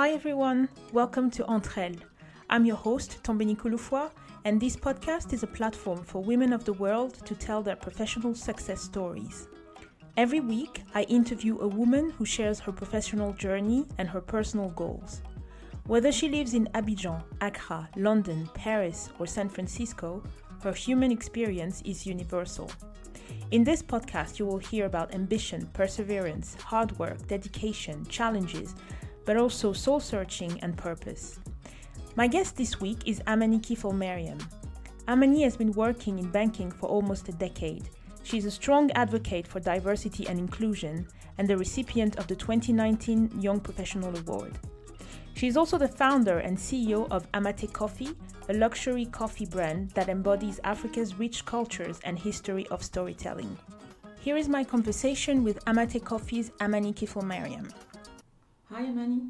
Hi everyone, welcome to Entre Elles. I'm your host, Tombeni Kouloufoua, and this podcast is a platform for women of the world to tell their professional success stories. Every week, I interview a woman who shares her professional journey and her personal goals. Whether she lives in Abidjan, Accra, London, Paris, or San Francisco, her human experience is universal. In this podcast, you will hear about ambition, perseverance, hard work, dedication, challenges, but also soul searching and purpose. My guest this week is Amani Kifel Mariam. Amani has been working in banking for almost a decade. She is a strong advocate for diversity and inclusion and the recipient of the 2019 Young Professional Award. She is also the founder and CEO of Amate Coffee, a luxury coffee brand that embodies Africa's rich cultures and history of storytelling. Here is my conversation with Amate Coffee's Amani Kifel Mariam. Hi, Amani.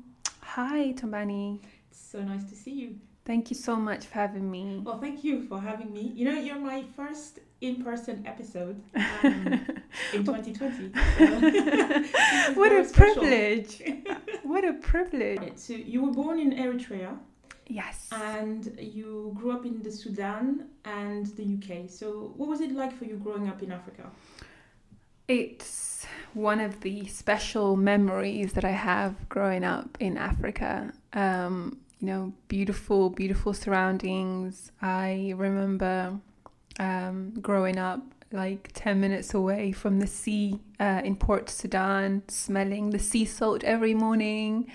Hi, Tombani. It's so nice to see you. Thank you so much for having me. Well, thank you for having me. You know, you're my first in person episode um, in 2020. So what a privilege! what a privilege. So, you were born in Eritrea. Yes. And you grew up in the Sudan and the UK. So, what was it like for you growing up in Africa? It's one of the special memories that I have growing up in Africa. Um, you know, beautiful, beautiful surroundings. I remember um, growing up like 10 minutes away from the sea uh, in Port Sudan, smelling the sea salt every morning.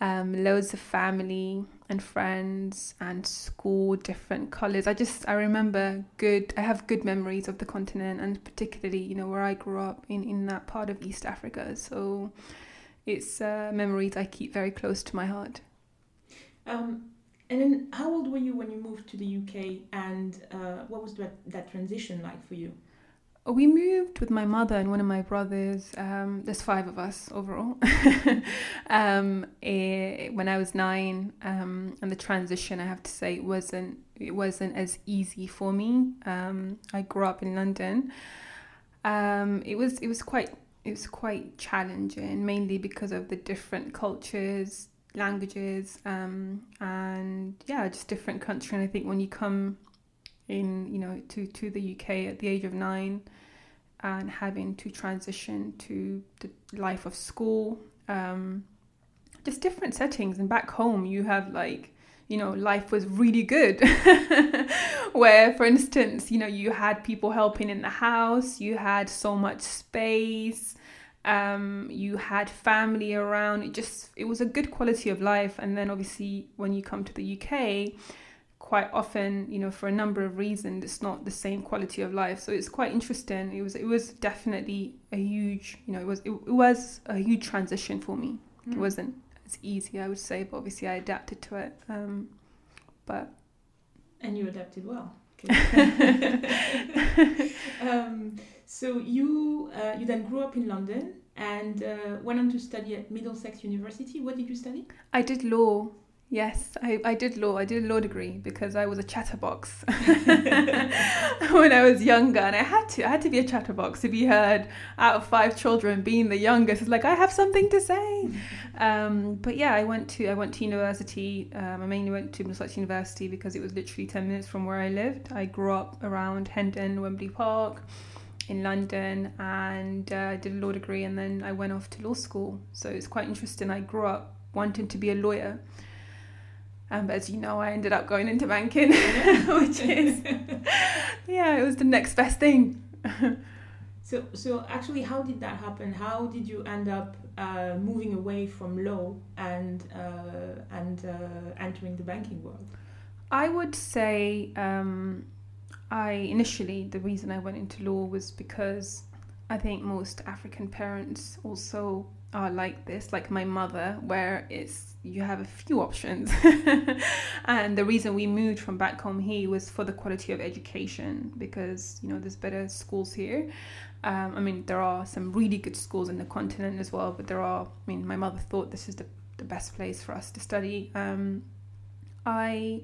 Um, loads of family and friends and school, different colors. I just I remember good. I have good memories of the continent and particularly you know where I grew up in in that part of East Africa. So it's uh, memories I keep very close to my heart. Um, and then, how old were you when you moved to the UK, and uh, what was that, that transition like for you? We moved with my mother and one of my brothers. Um, there's five of us overall. um, eh, when I was nine, um, and the transition, I have to say, it wasn't it wasn't as easy for me. Um, I grew up in London. Um, it was it was quite it was quite challenging, mainly because of the different cultures, languages, um, and yeah, just different country. And I think when you come in, you know, to to the UK at the age of nine, and having to transition to the life of school, um, just different settings. And back home, you have like you know, life was really good. Where, for instance, you know, you had people helping in the house, you had so much space, um, you had family around. It just, it was a good quality of life. And then obviously, when you come to the UK, quite often, you know, for a number of reasons, it's not the same quality of life. So it's quite interesting. It was, it was definitely a huge, you know, it was, it, it was a huge transition for me. Mm. It wasn't as easy, I would say, but obviously I adapted to it. Um, but and you adapted well. um, so you uh, you then grew up in London and uh, went on to study at Middlesex University. What did you study? I did law. Yes, I, I did law. I did a law degree because I was a chatterbox when I was younger, and I had to. I had to be a chatterbox to be heard out of five children. Being the youngest, it's like I have something to say. Um, but yeah, I went to I went to university. Um, I mainly went to Middlesex University because it was literally ten minutes from where I lived. I grew up around Hendon, Wembley Park, in London, and uh, did a law degree, and then I went off to law school. So it's quite interesting. I grew up wanting to be a lawyer um, but as you know, I ended up going into banking, which is, yeah, it was the next best thing. so, so actually, how did that happen? How did you end up uh, moving away from law and uh, and uh, entering the banking world? I would say um, I initially the reason I went into law was because I think most African parents also are like this, like my mother, where it's you have a few options. and the reason we moved from back home here was for the quality of education because you know there's better schools here. Um, I mean, there are some really good schools in the continent as well, but there are. I mean, my mother thought this is the the best place for us to study. Um, I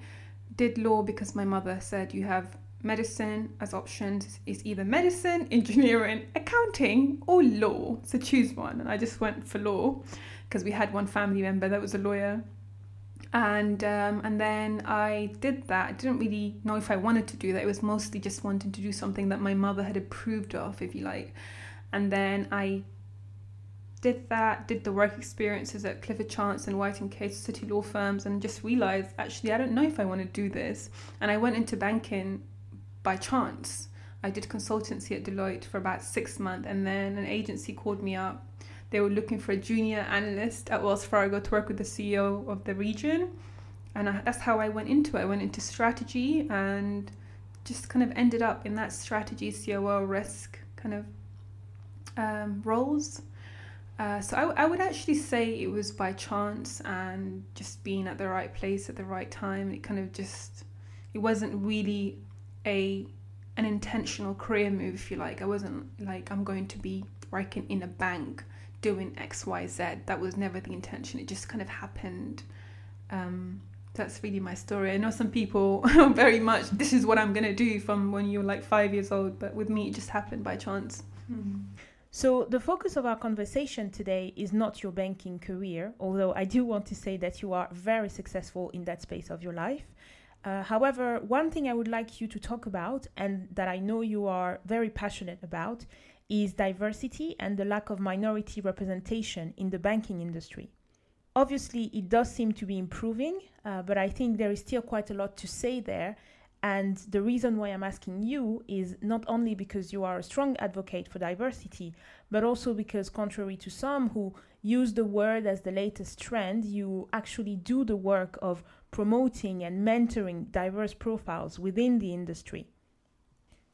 did law because my mother said you have medicine as options is either medicine, engineering, accounting, or law. So choose one. And I just went for law because we had one family member that was a lawyer. And um, and then I did that. I didn't really know if I wanted to do that. It was mostly just wanting to do something that my mother had approved of, if you like. And then I did that, did the work experiences at Clifford Chance and White and Case City law firms, and just realized actually I don't know if I want to do this. And I went into banking by chance. I did consultancy at Deloitte for about six months, and then an agency called me up. They were looking for a junior analyst at Wells Fargo to work with the CEO of the region, and I, that's how I went into it. I went into strategy and just kind of ended up in that strategy, COO, risk kind of um, roles uh, so I, I would actually say it was by chance and just being at the right place at the right time. It kind of just it wasn't really a an intentional career move, if you like. I wasn't like I'm going to be working in a bank doing X Y Z. That was never the intention. It just kind of happened. Um, that's really my story. I know some people very much this is what I'm gonna do from when you're like five years old, but with me it just happened by chance. Mm-hmm. So, the focus of our conversation today is not your banking career, although I do want to say that you are very successful in that space of your life. Uh, however, one thing I would like you to talk about, and that I know you are very passionate about, is diversity and the lack of minority representation in the banking industry. Obviously, it does seem to be improving, uh, but I think there is still quite a lot to say there, and the reason why I'm asking you is not only because you are a strong advocate for diversity, but also because, contrary to some who use the word as the latest trend, you actually do the work of promoting and mentoring diverse profiles within the industry.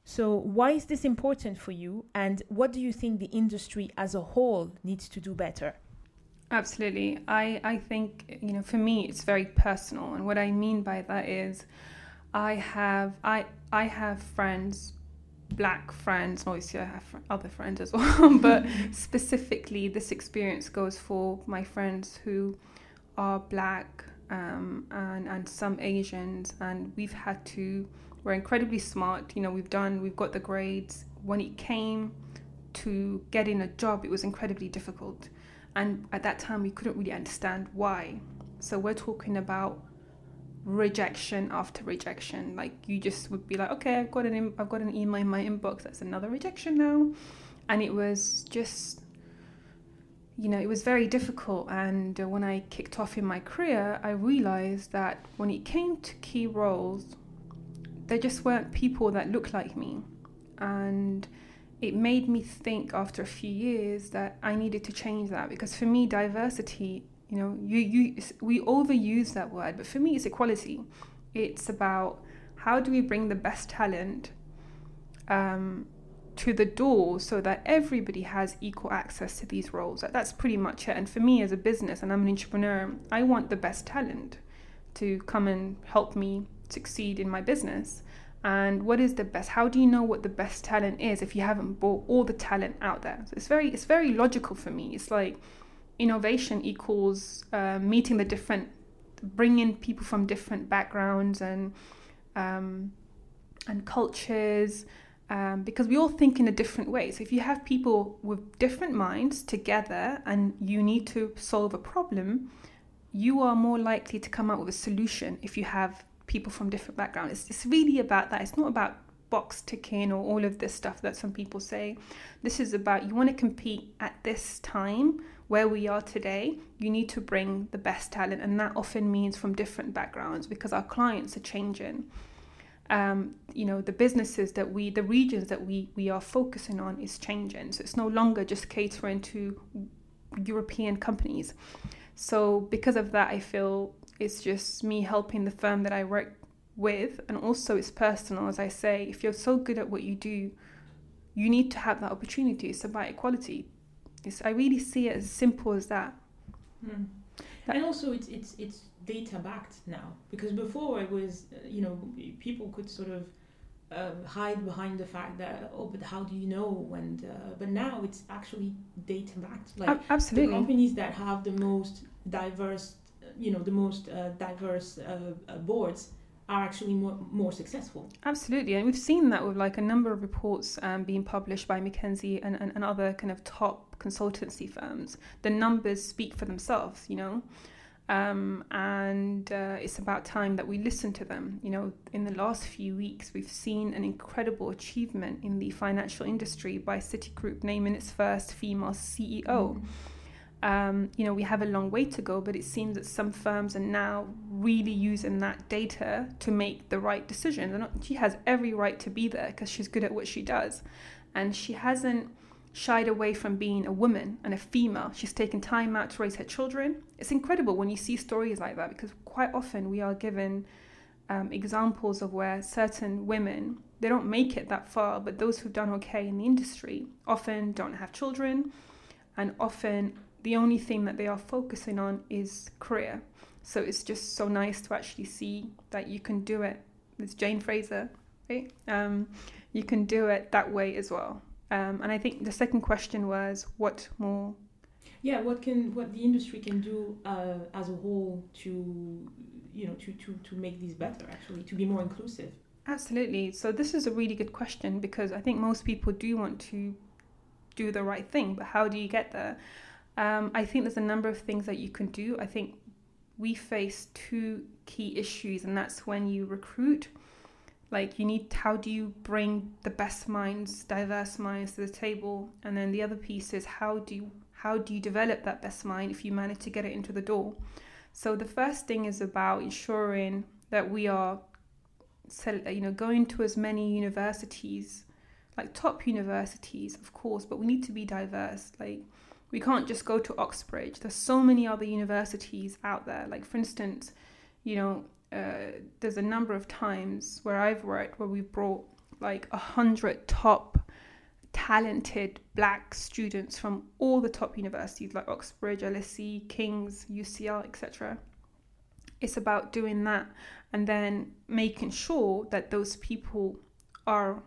So, why is this important for you, and what do you think the industry as a whole needs to do better? Absolutely. I, I think, you know, for me, it's very personal. And what I mean by that is, I have I I have friends, black friends. Obviously, I have other friends as well, but specifically, this experience goes for my friends who are black um, and and some Asians, and we've had to. We're incredibly smart. You know, we've done. We've got the grades. When it came to getting a job, it was incredibly difficult, and at that time, we couldn't really understand why. So we're talking about rejection after rejection. Like you just would be like, okay, I've got an I've got an email in my inbox. That's another rejection now, and it was just, you know, it was very difficult. And when I kicked off in my career, I realized that when it came to key roles, there just weren't people that looked like me, and it made me think after a few years that I needed to change that because for me diversity you know, you you we overuse that word, but for me, it's equality. It's about how do we bring the best talent um, to the door so that everybody has equal access to these roles. That's pretty much it. And for me, as a business, and I'm an entrepreneur, I want the best talent to come and help me succeed in my business. And what is the best? How do you know what the best talent is if you haven't bought all the talent out there? So it's very, it's very logical for me. It's like innovation equals uh, meeting the different, bringing people from different backgrounds and um, and cultures, um, because we all think in a different way. So if you have people with different minds together and you need to solve a problem, you are more likely to come up with a solution if you have people from different backgrounds. It's, it's really about that. It's not about box ticking or all of this stuff that some people say. This is about you want to compete at this time where we are today, you need to bring the best talent, and that often means from different backgrounds because our clients are changing. Um, you know, the businesses that we, the regions that we we are focusing on is changing. So it's no longer just catering to European companies. So because of that, I feel it's just me helping the firm that I work with, and also it's personal. As I say, if you're so good at what you do, you need to have that opportunity. It's about equality it's, I really see it as simple as that. Mm. That and also, it's it's it's data backed now. Because before it was uh, you know people could sort of uh, hide behind the fact that oh but how do you know when uh, but now it's actually data backed. Like absolutely. the companies that have the most diverse you know the most uh, diverse uh, uh, boards are actually more, more successful. Absolutely, and we've seen that with like a number of reports um, being published by McKinsey and, and, and other kind of top consultancy firms. The numbers speak for themselves, you know. Um, and uh, it's about time that we listen to them. You know, in the last few weeks, we've seen an incredible achievement in the financial industry by Citigroup naming its first female CEO. Mm. Um, you know, we have a long way to go, but it seems that some firms are now really using that data to make the right decisions. She has every right to be there because she's good at what she does. And she hasn't shied away from being a woman and a female. She's taken time out to raise her children. It's incredible when you see stories like that because quite often we are given um, examples of where certain women they don't make it that far, but those who've done okay in the industry often don't have children and often the only thing that they are focusing on is career. So it's just so nice to actually see that you can do it. It's Jane Fraser, right? Um, you can do it that way as well. Um, and I think the second question was what more. Yeah, what can what the industry can do uh, as a whole to you know to, to to make these better actually to be more inclusive. Absolutely. So this is a really good question because I think most people do want to do the right thing, but how do you get there? Um, I think there's a number of things that you can do. I think we face two key issues, and that's when you recruit. Like, you need how do you bring the best minds, diverse minds to the table? And then the other piece is how do you, how do you develop that best mind if you manage to get it into the door? So the first thing is about ensuring that we are, you know, going to as many universities, like top universities, of course, but we need to be diverse. Like we can't just go to Oxbridge. There's so many other universities out there. Like, for instance, you know, uh, there's a number of times where I've worked where we've brought like a hundred top talented black students from all the top universities like Oxbridge, LSE, King's, UCL, etc. It's about doing that and then making sure that those people are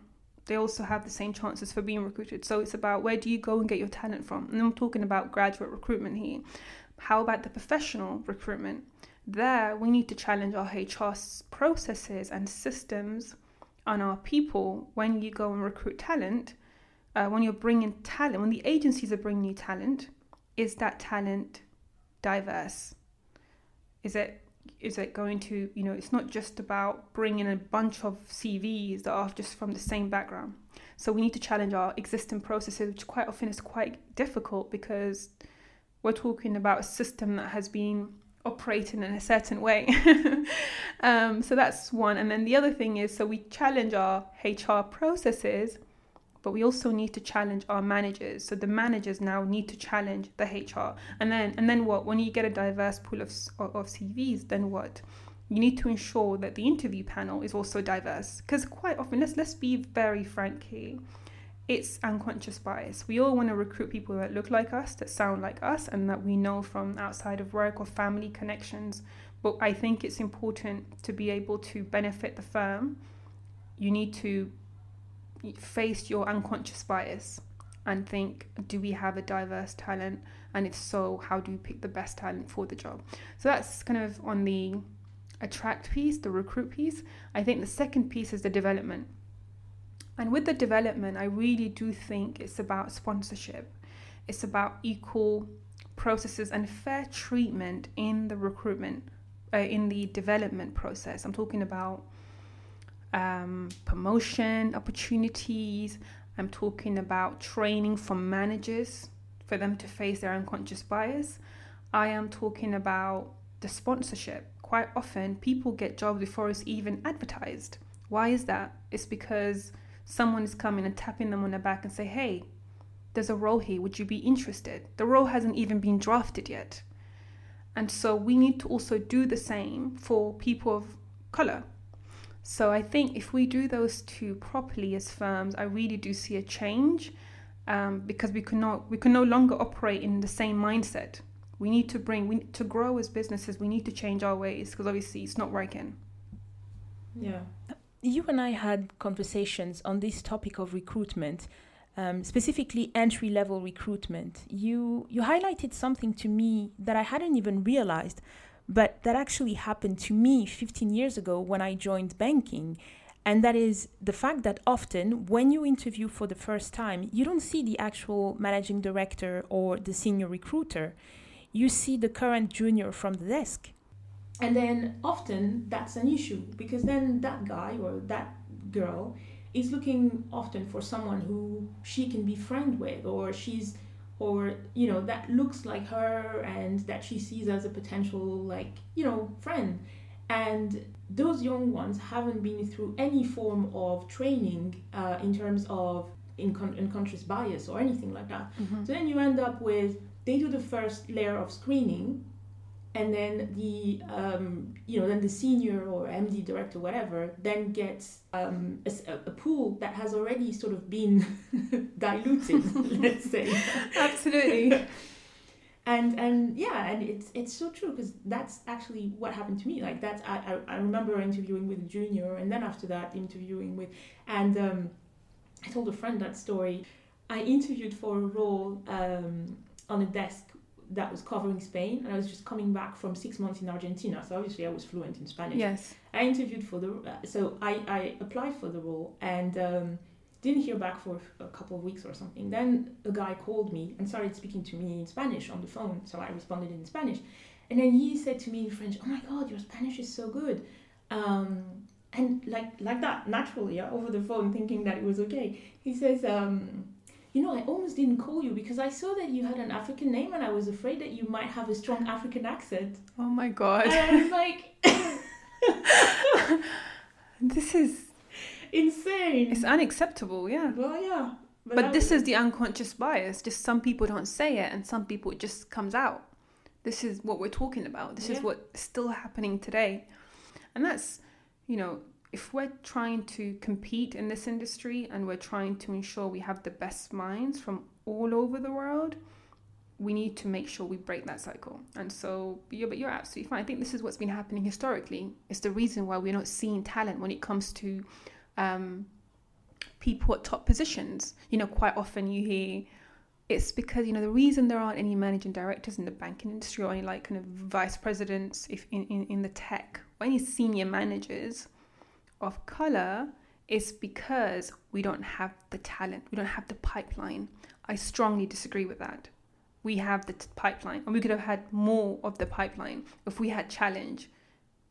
they also have the same chances for being recruited. So it's about where do you go and get your talent from? And I'm talking about graduate recruitment here. How about the professional recruitment? There, we need to challenge our HR processes and systems on our people when you go and recruit talent. Uh, when you're bringing talent, when the agencies are bringing you talent, is that talent diverse? Is it is it going to you know it's not just about bringing a bunch of cvs that are just from the same background. So we need to challenge our existing processes which quite often is quite difficult because we're talking about a system that has been operating in a certain way. Um, so that's one. And then the other thing is so we challenge our hr processes but we also need to challenge our managers. So the managers now need to challenge the HR. And then and then what? When you get a diverse pool of of CVs, then what? You need to ensure that the interview panel is also diverse because quite often, let's let's be very frank here. It's unconscious bias. We all want to recruit people that look like us, that sound like us, and that we know from outside of work or family connections. But I think it's important to be able to benefit the firm. You need to face your unconscious bias and think do we have a diverse talent? And if so how do we pick the best talent for the job? So that's kind of on the attract piece the recruit piece. I think the second piece is the development. And with the development i really do think it's about sponsorship. It's about equal processes and fair treatment in the recruitment uh, in the development process. I'm talking about um, promotion opportunities. I'm talking about training for managers for them to face their unconscious bias. I am talking about the sponsorship. Quite often, people get jobs before it's even advertised. Why is that? It's because someone is coming and tapping them on the back and say, "Hey, there's a role here. Would you be interested?" The role hasn't even been drafted yet. And so we need to also do the same for people of color. So I think if we do those two properly as firms, I really do see a change um, because we cannot we can no longer operate in the same mindset. We need to bring we need to grow as businesses. We need to change our ways because obviously it's not working. Yeah. You and I had conversations on this topic of recruitment, um, specifically entry level recruitment. You you highlighted something to me that I hadn't even realized but that actually happened to me 15 years ago when I joined banking. And that is the fact that often when you interview for the first time, you don't see the actual managing director or the senior recruiter. You see the current junior from the desk. And then often that's an issue because then that guy or that girl is looking often for someone who she can be friend with or she's or you know that looks like her and that she sees as a potential like you know friend and those young ones haven't been through any form of training uh, in terms of unconscious bias or anything like that mm-hmm. so then you end up with they do the first layer of screening and then the um, you know then the senior or MD director whatever then gets um, a, a, pool that has already sort of been diluted let's say. Absolutely. And and yeah and it's it's so true because that's actually what happened to me. Like that I, I, I remember interviewing with a junior and then after that interviewing with and um, I told a friend that story. I interviewed for a role um, on a desk that was covering Spain, and I was just coming back from six months in Argentina. So obviously, I was fluent in Spanish. Yes. I interviewed for the, uh, so I, I applied for the role and um, didn't hear back for a couple of weeks or something. Then a guy called me and started speaking to me in Spanish on the phone. So I responded in Spanish, and then he said to me in French, "Oh my God, your Spanish is so good." Um, and like like that naturally yeah, over the phone thinking that it was okay he says um, you know, I almost didn't call you because I saw that you had an African name and I was afraid that you might have a strong African accent. Oh my god. And I was like This is insane. It's unacceptable, yeah. Well, yeah. But, but this is the unconscious bias. Just some people don't say it and some people it just comes out. This is what we're talking about. This yeah. is what's still happening today. And that's, you know, if we're trying to compete in this industry and we're trying to ensure we have the best minds from all over the world, we need to make sure we break that cycle. And so, yeah, but you're absolutely fine. I think this is what's been happening historically. It's the reason why we're not seeing talent when it comes to um, people at top positions. You know, quite often you hear it's because you know the reason there aren't any managing directors in the banking industry or any like kind of vice presidents if in, in, in the tech or any senior managers of color is because we don't have the talent, we don't have the pipeline. I strongly disagree with that. We have the t- pipeline, and we could have had more of the pipeline if we had challenge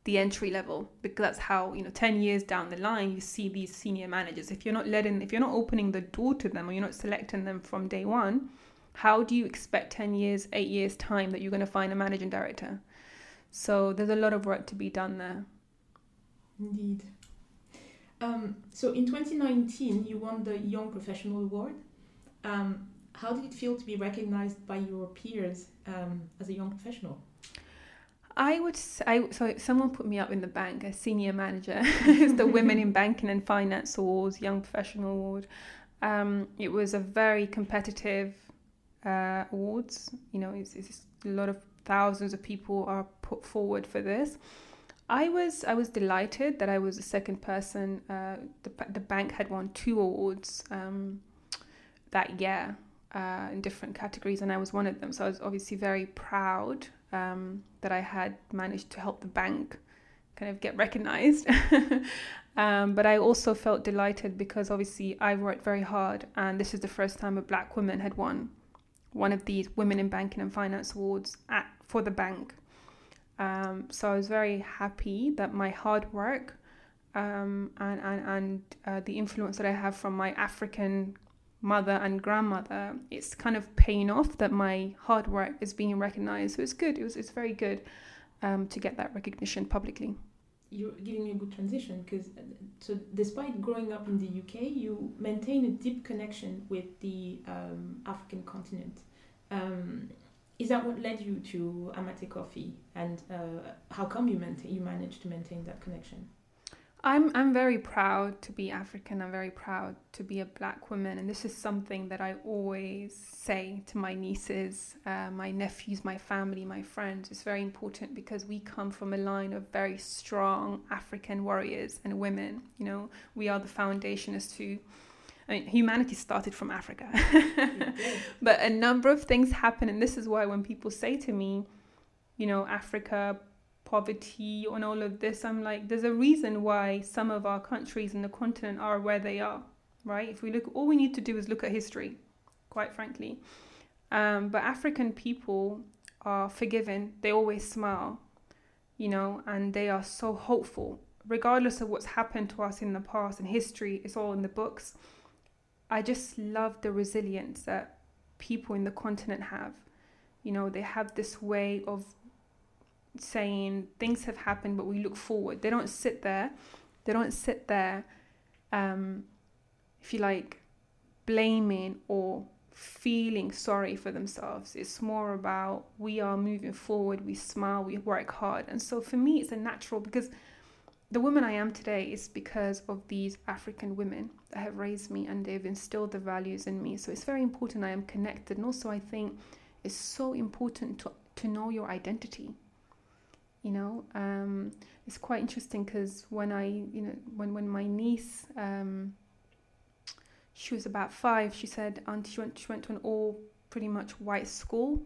the entry level because that's how you know 10 years down the line you see these senior managers if you're not letting if you're not opening the door to them or you're not selecting them from day one how do you expect 10 years 8 years time that you're going to find a managing director so there's a lot of work to be done there indeed um, so in 2019, you won the Young Professional Award. Um, how did it feel to be recognized by your peers um, as a young professional? I would say, so someone put me up in the bank a senior manager. it's the Women in Banking and Finance Awards, Young Professional Award. Um, it was a very competitive uh, awards. You know, it's, it's a lot of thousands of people are put forward for this. I was I was delighted that I was the second person. Uh, the the bank had won two awards um, that year uh, in different categories, and I was one of them. So I was obviously very proud um, that I had managed to help the bank kind of get recognized. um, but I also felt delighted because obviously I worked very hard, and this is the first time a black woman had won one of these Women in Banking and Finance awards at for the bank. Um, so I was very happy that my hard work um, and and, and uh, the influence that I have from my African mother and grandmother, it's kind of paying off that my hard work is being recognized. So it's good. It was it's very good um, to get that recognition publicly. You're giving me a good transition because uh, so despite growing up in the UK, you maintain a deep connection with the um, African continent. Is that what led you to Amate Coffee, and uh, how come you maintain, you managed to maintain that connection? I'm I'm very proud to be African. I'm very proud to be a black woman, and this is something that I always say to my nieces, uh, my nephews, my family, my friends. It's very important because we come from a line of very strong African warriors and women. You know, we are the foundation as to I mean, humanity started from Africa. but a number of things happen. And this is why when people say to me, you know, Africa poverty and all of this, I'm like, there's a reason why some of our countries in the continent are where they are, right? If we look, all we need to do is look at history, quite frankly. Um, but African people are forgiven, they always smile, you know, and they are so hopeful, regardless of what's happened to us in the past and history, it's all in the books. I just love the resilience that people in the continent have. You know, they have this way of saying things have happened, but we look forward. They don't sit there. They don't sit there, um, if you like, blaming or feeling sorry for themselves. It's more about we are moving forward, we smile, we work hard. And so for me, it's a natural because the woman I am today is because of these African women that have raised me and they've instilled the values in me. So it's very important I am connected. And also, I think it's so important to, to know your identity you know um, it's quite interesting because when i you know when when my niece um, she was about five she said auntie she went, she went to an all pretty much white school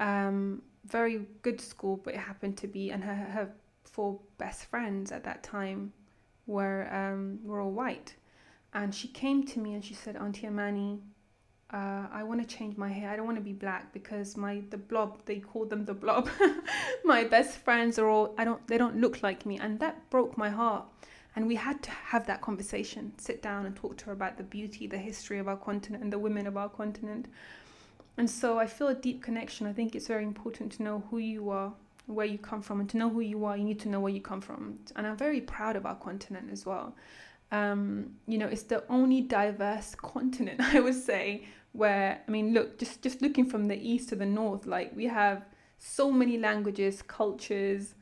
um, very good school but it happened to be and her, her four best friends at that time were um, were all white and she came to me and she said auntie amani uh, I want to change my hair. I don't want to be black because my the blob they call them the blob. my best friends are all I don't they don't look like me, and that broke my heart. And we had to have that conversation, sit down and talk to her about the beauty, the history of our continent, and the women of our continent. And so I feel a deep connection. I think it's very important to know who you are, where you come from, and to know who you are, you need to know where you come from. And I'm very proud of our continent as well. Um, you know, it's the only diverse continent, I would say, where I mean, look, just just looking from the east to the north, like we have so many languages, cultures,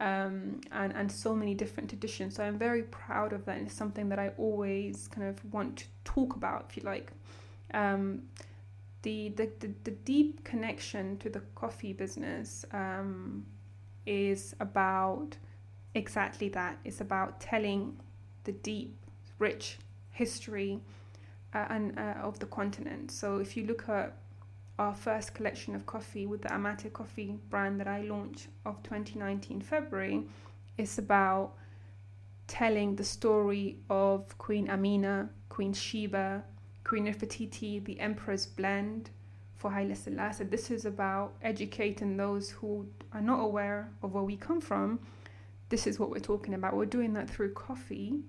um, and and so many different traditions. So I'm very proud of that, and it's something that I always kind of want to talk about, if you like. Um, the, the, the, the deep connection to the coffee business um, is about exactly that. It's about telling the deep, rich history uh, and uh, of the continent. So if you look at our first collection of coffee with the Amate Coffee brand that I launched of 2019 February, it's about telling the story of Queen Amina, Queen Sheba, Queen Nefertiti, the Emperor's Blend for Haile Selassie. This is about educating those who are not aware of where we come from. This is what we're talking about. We're doing that through coffee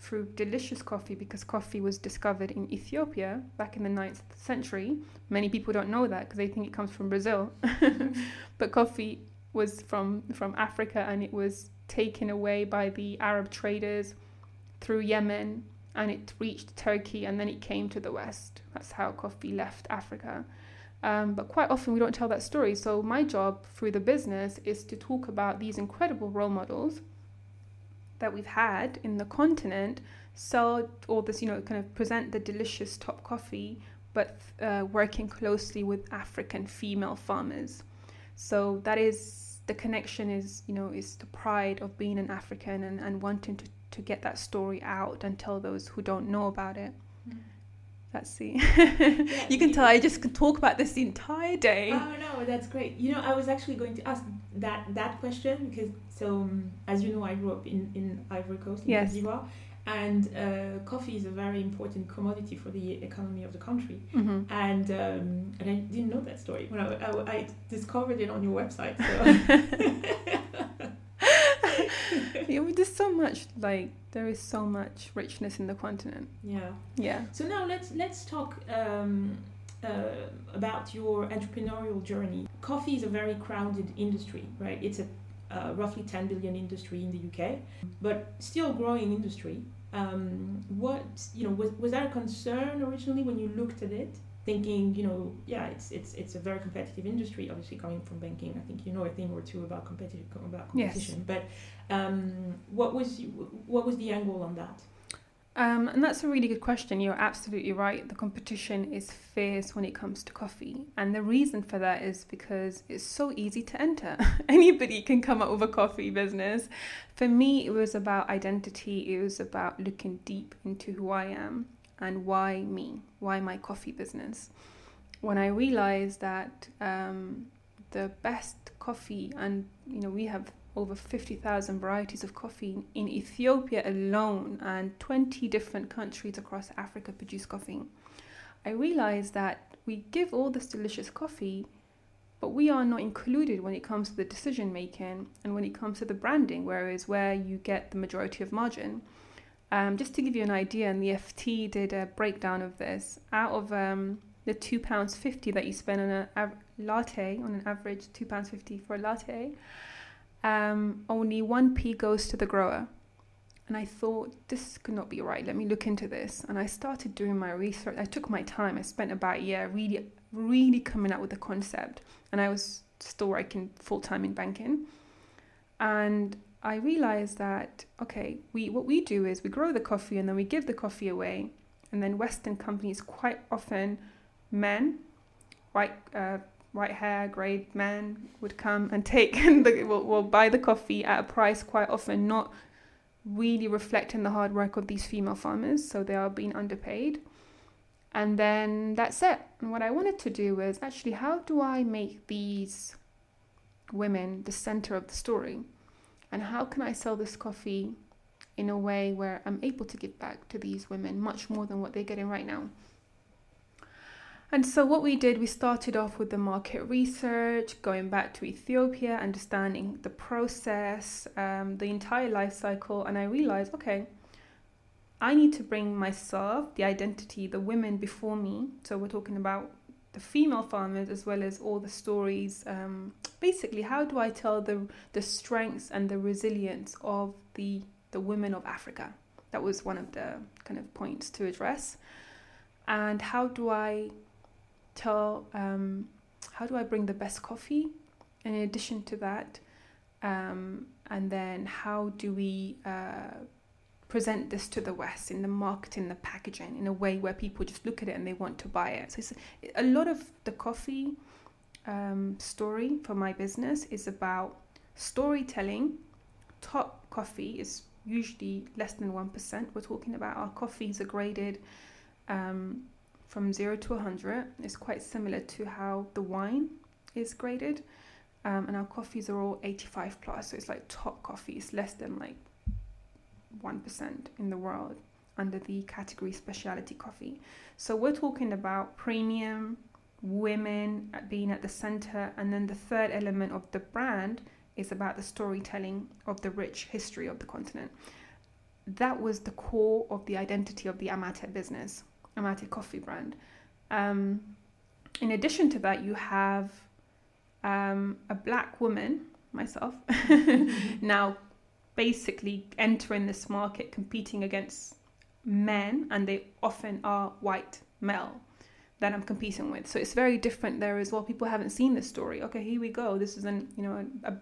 through delicious coffee because coffee was discovered in Ethiopia back in the 9th century. Many people don't know that because they think it comes from Brazil. but coffee was from, from Africa and it was taken away by the Arab traders through Yemen and it reached Turkey and then it came to the West. That's how coffee left Africa. Um, but quite often we don't tell that story. So, my job through the business is to talk about these incredible role models that we've had in the continent sell all this, you know, kind of present the delicious top coffee, but uh, working closely with African female farmers. So that is the connection is, you know, is the pride of being an African and, and wanting to, to get that story out and tell those who don't know about it. Mm. Let's see. yeah, you can tell I just can talk about this the entire day. Oh no, that's great. You know, I was actually going to ask that that question because so um, as you know, I grew up in in Ivory Coast in yes. Cote and uh, coffee is a very important commodity for the economy of the country. Mm-hmm. And um, and I didn't know that story when I, I, I discovered it on your website. So. yeah, there's so much like there is so much richness in the continent. Yeah. Yeah. So now let's let's talk um, uh, about your entrepreneurial journey. Coffee is a very crowded industry, right? It's a uh, roughly 10 billion industry in the UK, but still growing industry. Um, what you know was was that a concern originally when you looked at it? Thinking, you know, yeah, it's it's it's a very competitive industry. Obviously, coming from banking, I think you know a thing or two about competitive about competition. Yes. But um, what was what was the angle on that? Um, and that's a really good question. You're absolutely right. The competition is fierce when it comes to coffee. And the reason for that is because it's so easy to enter. Anybody can come up with a coffee business. For me, it was about identity, it was about looking deep into who I am and why me? Why my coffee business? When I realized that um, the best coffee, and you know, we have over 50,000 varieties of coffee in Ethiopia alone, and 20 different countries across Africa produce coffee. I realized that we give all this delicious coffee, but we are not included when it comes to the decision making and when it comes to the branding, whereas where you get the majority of margin. Um, just to give you an idea, and the FT did a breakdown of this. Out of um, the two pounds fifty that you spend on a av- latte, on an average two pounds fifty for a latte, um, only one p goes to the grower. And I thought this could not be right. Let me look into this. And I started doing my research. I took my time. I spent about a year really, really coming up with the concept. And I was still working full time in banking. And I realized that okay, we what we do is we grow the coffee and then we give the coffee away, and then Western companies quite often, men, white uh, white hair, grey men would come and take and the, will, will buy the coffee at a price quite often not really reflecting the hard work of these female farmers, so they are being underpaid. And then that's it. And what I wanted to do was actually, how do I make these women the center of the story? And how can I sell this coffee in a way where I'm able to give back to these women much more than what they're getting right now? And so, what we did, we started off with the market research, going back to Ethiopia, understanding the process, um, the entire life cycle. And I realized, okay, I need to bring myself, the identity, the women before me. So, we're talking about the female farmers as well as all the stories. Um, basically, how do I tell the the strengths and the resilience of the the women of Africa? That was one of the kind of points to address. And how do I tell um, how do I bring the best coffee? In addition to that, um, and then how do we uh, present this to the West in the marketing, the packaging, in a way where people just look at it and they want to buy it. So it's a lot of the coffee um, story for my business is about storytelling. Top coffee is usually less than 1%. We're talking about our coffees are graded um, from 0 to 100. It's quite similar to how the wine is graded. Um, and our coffees are all 85 plus. So it's like top coffee. It's less than like 1% in the world under the category specialty coffee. So we're talking about premium, women being at the center, and then the third element of the brand is about the storytelling of the rich history of the continent. That was the core of the identity of the Amate business, Amate coffee brand. Um, in addition to that, you have um, a black woman, myself, now basically entering this market competing against men, and they often are white male that I'm competing with. So it's very different there as well. People haven't seen this story. Okay, here we go. This is an you know a, a,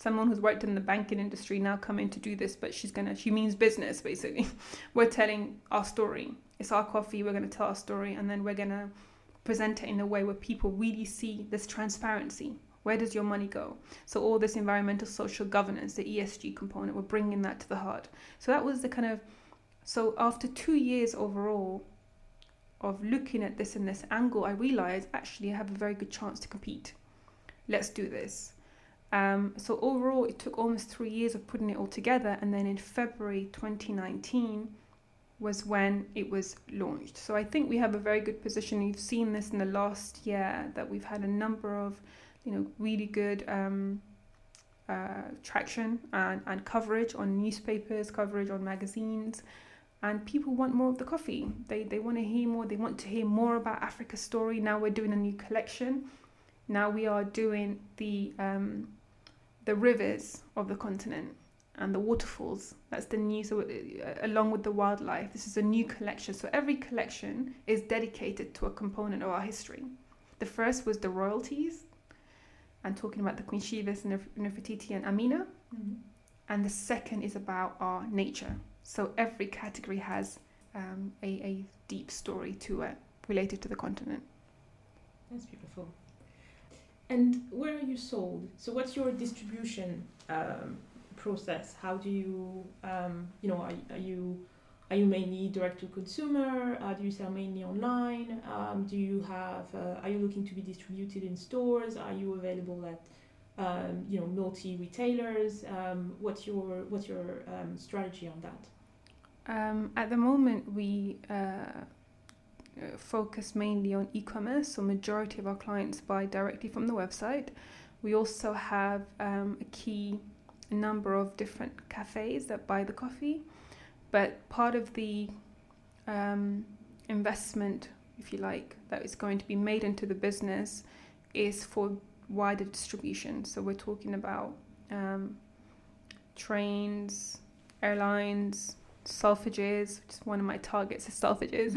someone who's worked in the banking industry now coming to do this, but she's gonna she means business basically. we're telling our story. It's our coffee. We're gonna tell our story, and then we're gonna present it in a way where people really see this transparency where does your money go? So all this environmental social governance, the ESG component, we're bringing that to the heart. So that was the kind of so after two years overall of looking at this in this angle, I realized actually I have a very good chance to compete. Let's do this. Um, so overall, it took almost three years of putting it all together, and then in February 2019 was when it was launched. So I think we have a very good position. You've seen this in the last year that we've had a number of you know really good um, uh, traction and, and coverage on newspapers, coverage on magazines, and people want more of the coffee. They they want to hear more. They want to hear more about Africa's story. Now we're doing a new collection. Now we are doing the um, the rivers of the continent and the waterfalls. That's the new. So uh, along with the wildlife, this is a new collection. So every collection is dedicated to a component of our history. The first was the royalties and talking about the Queen Shebas, Nefertiti, and Amina. Mm-hmm. And the second is about our nature. So every category has um, a, a deep story to it related to the continent. That's beautiful. And where are you sold? So what's your distribution um, process? How do you, um, you know, are, are you are you mainly direct to consumer? Uh, do you sell mainly online? Um, do you have? Uh, are you looking to be distributed in stores? Are you available at um, you know multi retailers. Um, what's your what's your um, strategy on that? Um, at the moment, we uh, focus mainly on e-commerce. So majority of our clients buy directly from the website. We also have um, a key number of different cafes that buy the coffee, but part of the um, investment, if you like, that is going to be made into the business is for wider distribution. So we're talking about um, trains, airlines, Selfridges, which is one of my targets is Selfridges.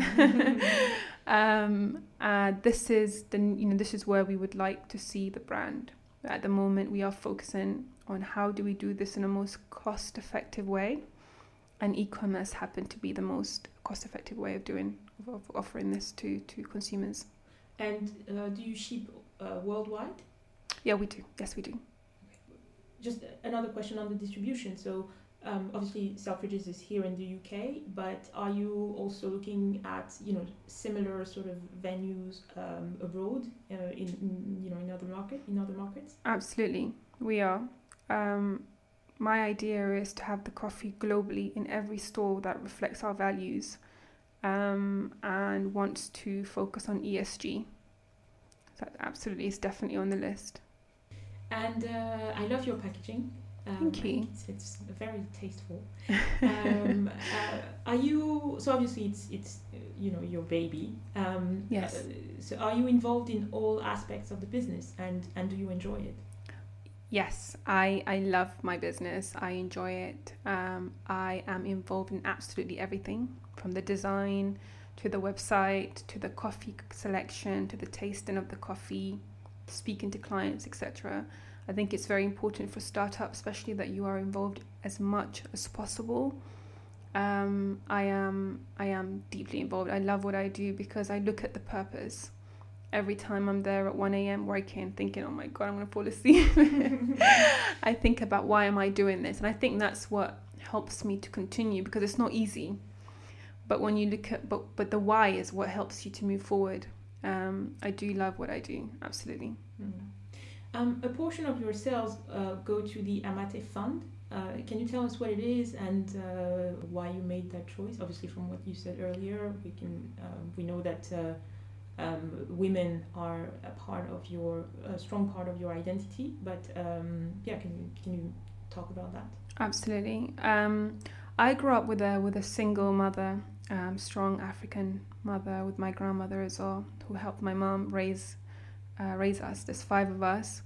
um, uh, this is the you know this is where we would like to see the brand. At the moment, we are focusing on how do we do this in a most cost-effective way, and e-commerce happened to be the most cost-effective way of doing of offering this to to consumers. And uh, do you ship uh, worldwide? Yeah, we do. Yes, we do. Just another question on the distribution. So um, obviously Selfridges is here in the UK, but are you also looking at you know similar sort of venues um, abroad uh, in, in, you know in other market in other markets? Absolutely, we are. Um, my idea is to have the coffee globally in every store that reflects our values um, and wants to focus on ESG. That absolutely is definitely on the list. And uh, I love your packaging. Um, Thank you. It's, it's very tasteful. um, uh, are you so obviously it's it's uh, you know your baby. Um, yes. Uh, so are you involved in all aspects of the business and and do you enjoy it? Yes, I I love my business. I enjoy it. Um, I am involved in absolutely everything from the design to the website to the coffee selection to the tasting of the coffee, speaking to clients, etc. I think it's very important for startups, especially that you are involved as much as possible. Um, I am I am deeply involved. I love what I do because I look at the purpose every time I'm there at 1 a.m. working, thinking, oh my God, I'm going to fall asleep. I think about why am I doing this? And I think that's what helps me to continue because it's not easy. But when you look at, but, but the why is what helps you to move forward. Um, I do love what I do, absolutely. Mm. Um, a portion of your sales uh, go to the Amate Fund. Uh, can you tell us what it is and uh, why you made that choice? Obviously, from what you said earlier, we can um, we know that uh, um, women are a part of your a strong part of your identity. But um, yeah, can you can you talk about that? Absolutely. Um, I grew up with a with a single mother, um, strong African mother with my grandmother as well, who helped my mom raise uh, raise us. There's five of us.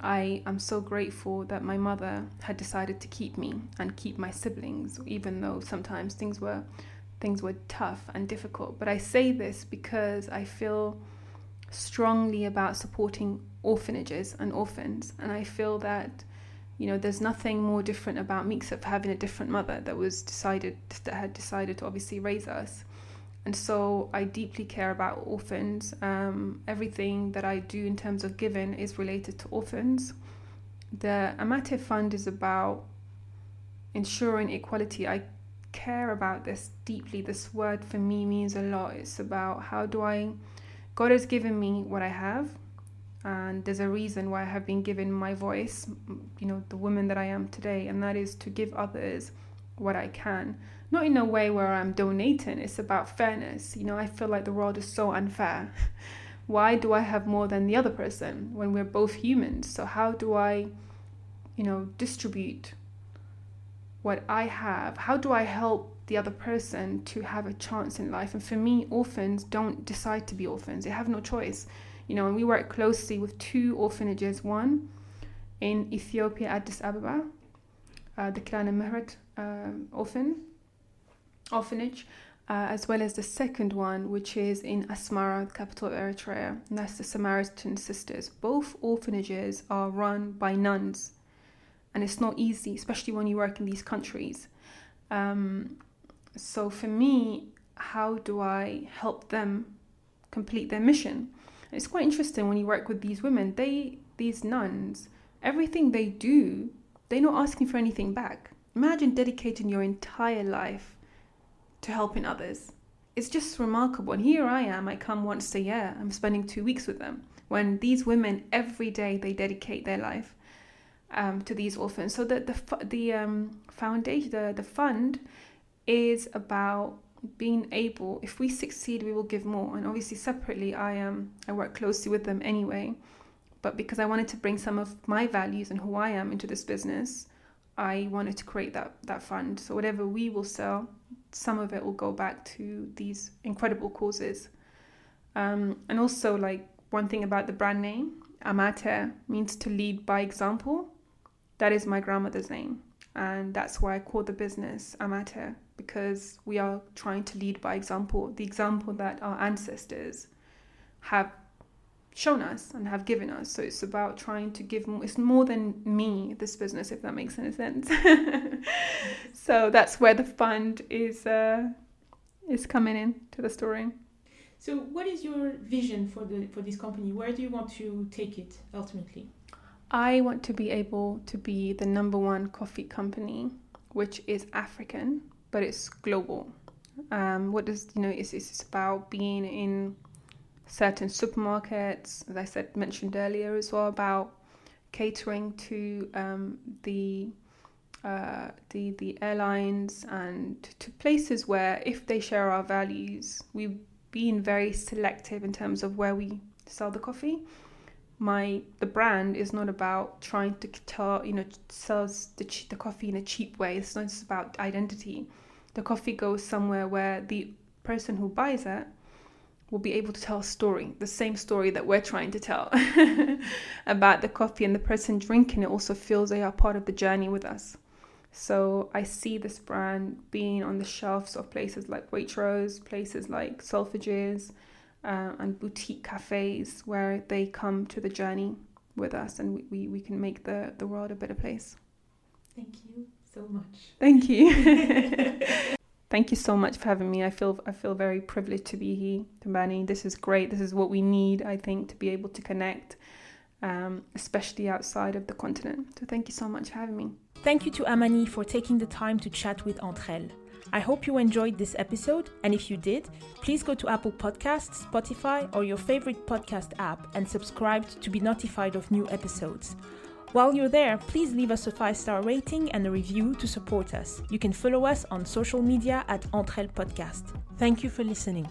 I am so grateful that my mother had decided to keep me and keep my siblings, even though sometimes things were things were tough and difficult. But I say this because I feel strongly about supporting orphanages and orphans, and I feel that you know there's nothing more different about me except having a different mother that was decided that had decided to obviously raise us and so I deeply care about orphans. Um, everything that I do in terms of giving is related to orphans. The Amate Fund is about ensuring equality. I care about this deeply. This word for me means a lot. It's about how do I, God has given me what I have, and there's a reason why I have been given my voice, you know, the woman that I am today, and that is to give others what I can not in a way where I'm donating, it's about fairness. You know, I feel like the world is so unfair. Why do I have more than the other person when we're both humans? So, how do I, you know, distribute what I have? How do I help the other person to have a chance in life? And for me, orphans don't decide to be orphans, they have no choice. You know, and we work closely with two orphanages one in Ethiopia, Addis Ababa, uh, the Kidane Mehret uh, orphan orphanage, uh, as well as the second one, which is in Asmara, the capital of Eritrea, and that's the Samaritan Sisters. Both orphanages are run by nuns, and it's not easy, especially when you work in these countries. Um, so, for me, how do I help them complete their mission? It's quite interesting when you work with these women. They, these nuns, everything they do, they're not asking for anything back. Imagine dedicating your entire life to helping others. It's just remarkable. And here I am, I come once a year, I'm spending two weeks with them. When these women, every day, they dedicate their life. Um, to these orphans. So the the the um, foundation, the the fund, is about being able. If we succeed, we will give more. And obviously, separately, I um I work closely with them anyway. But because I wanted to bring some of my values and who I am into this business, I wanted to create that that fund. So whatever we will sell, some of it will go back to these incredible causes. Um, and also, like one thing about the brand name, Amater means to lead by example. That is my grandmother's name, and that's why I call the business Amater because we are trying to lead by example, the example that our ancestors have shown us and have given us. So it's about trying to give more, it's more than me, this business, if that makes any sense. so that's where the fund is uh, is coming in to the story. So what is your vision for the for this company? Where do you want to take it ultimately? I want to be able to be the number one coffee company which is African, but it's global. Um, what does you know? It's, it's about being in certain supermarkets, as I said mentioned earlier as well about catering to um, the uh, the the airlines and to places where if they share our values, we've been very selective in terms of where we sell the coffee. My the brand is not about trying to tell you know sells the the coffee in a cheap way. It's not just about identity. The coffee goes somewhere where the person who buys it will be able to tell a story, the same story that we're trying to tell about the coffee, and the person drinking it also feels they are part of the journey with us. So I see this brand being on the shelves of places like Waitrose, places like Selfridges, uh, and boutique cafes where they come to the journey with us, and we, we, we can make the, the world a better place. Thank you so much. Thank you. Thank you so much for having me. I feel I feel very privileged to be here, Tombani. This is great. This is what we need, I think, to be able to connect, um, especially outside of the continent. So thank you so much for having me. Thank you to Amani for taking the time to chat with Entre Elles. I hope you enjoyed this episode, and if you did, please go to Apple Podcasts, Spotify, or your favorite podcast app and subscribe to be notified of new episodes. While you're there, please leave us a 5 star rating and a review to support us. You can follow us on social media at Entre Elles Podcast. Thank you for listening.